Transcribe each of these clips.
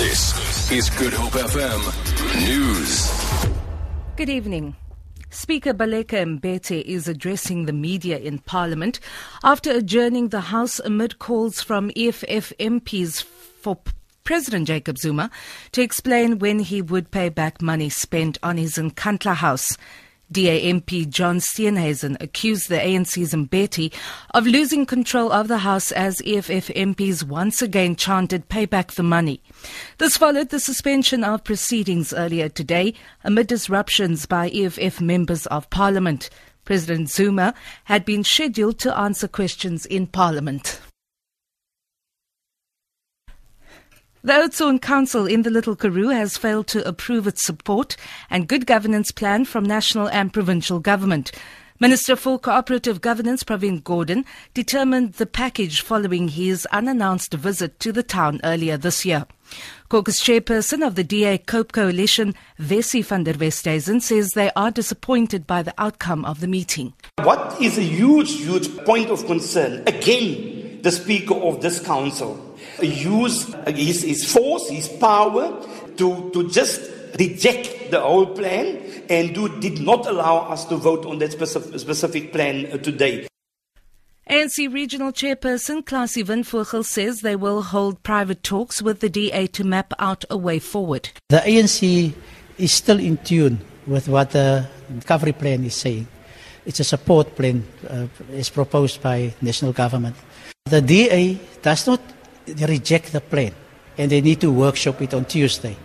This is Good Hope FM News. Good evening. Speaker Baleka Mbete is addressing the media in Parliament after adjourning the House amid calls from EFF MPs for President Jacob Zuma to explain when he would pay back money spent on his Nkandla house. DA MP John Steenhuisen accused the ANC's Mbete of losing control of the House as EFF MPs once again chanted pay back the money. This followed the suspension of proceedings earlier today amid disruptions by EFF members of Parliament. President Zuma had been scheduled to answer questions in Parliament. The Oudtshoorn Council in the Little Karoo has failed to approve its support and good governance plan from national and provincial government. Minister for Cooperative Governance Pravin Gordhan determined the package following his unannounced visit to the town earlier this year. Caucus chairperson of the DA Cope Coalition, Vessie van der Westhuizen, says they are disappointed by the outcome of the meeting. What is a huge, huge point of concern, again, the Speaker of this Council use his, his force, his power to, to just reject the whole plan and do, did not allow us to vote on that specific, specific plan uh, today. ANC Regional Chairperson Classy Vogel says they will hold private talks with the DA to map out a way forward. The ANC is still in tune with what the recovery plan is saying. It's a support plan uh, as proposed by national government. The DA does not reject the plan and they need to workshop it on Tuesday.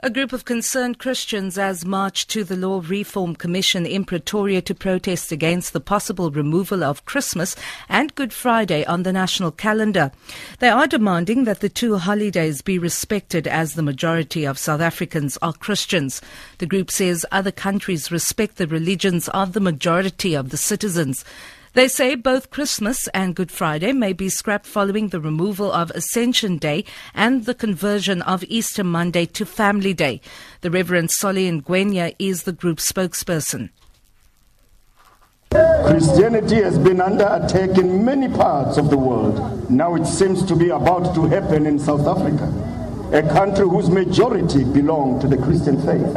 A group of concerned Christians has marched to the Law Reform Commission in Pretoria to protest against the possible removal of Christmas and Good Friday on the national calendar. They are demanding that the two holidays be respected as the majority of South Africans are Christians. The group says other countries respect the religions of the majority of the citizens. They say both Christmas and Good Friday may be scrapped following the removal of Ascension Day and the conversion of Easter Monday to Family Day. The Reverend Solly Ngwenya is the group's spokesperson. Christianity has been under attack in many parts of the world. Now it seems to be about to happen in South Africa, a country whose majority belong to the Christian faith.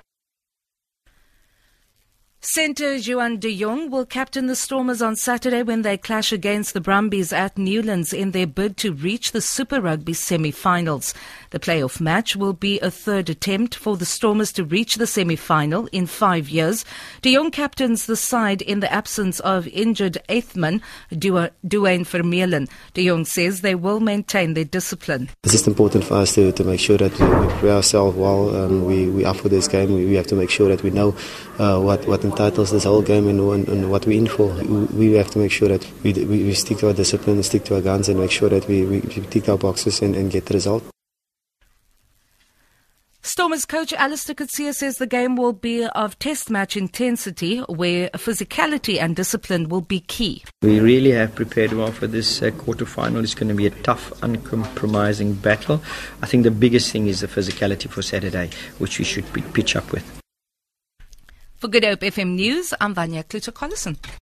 Centre Juan de Jongh will captain the Stormers on Saturday when they clash against the Brumbies at Newlands in their bid to reach the Super Rugby semi-finals. The playoff match will be a third attempt for the Stormers to reach the semi-final in five years. De Jongh captains the side in the absence of injured eighthman Duane Vermeulen. De Jongh says they will maintain their discipline. It's just important for us to, to make sure that we, prepare ourselves well and we, we up for this game. We, we have to make sure that we know uh, what, what entitles this whole game and, and, and, what we're in for. We have to make sure that we, we, we stick to our discipline, stick to our guns, and make sure that we, we, we tick our boxes and, and get the result. Stormers coach Allister Coetzee says the game will be of test match intensity where physicality and discipline will be key. We really have prepared well for this uh, quarter final. It's going to be a tough, uncompromising battle. I think the biggest thing is the physicality for Saturday, which we should pitch up with. For Good Hope FM News, I'm Vanya Kluter-Collison.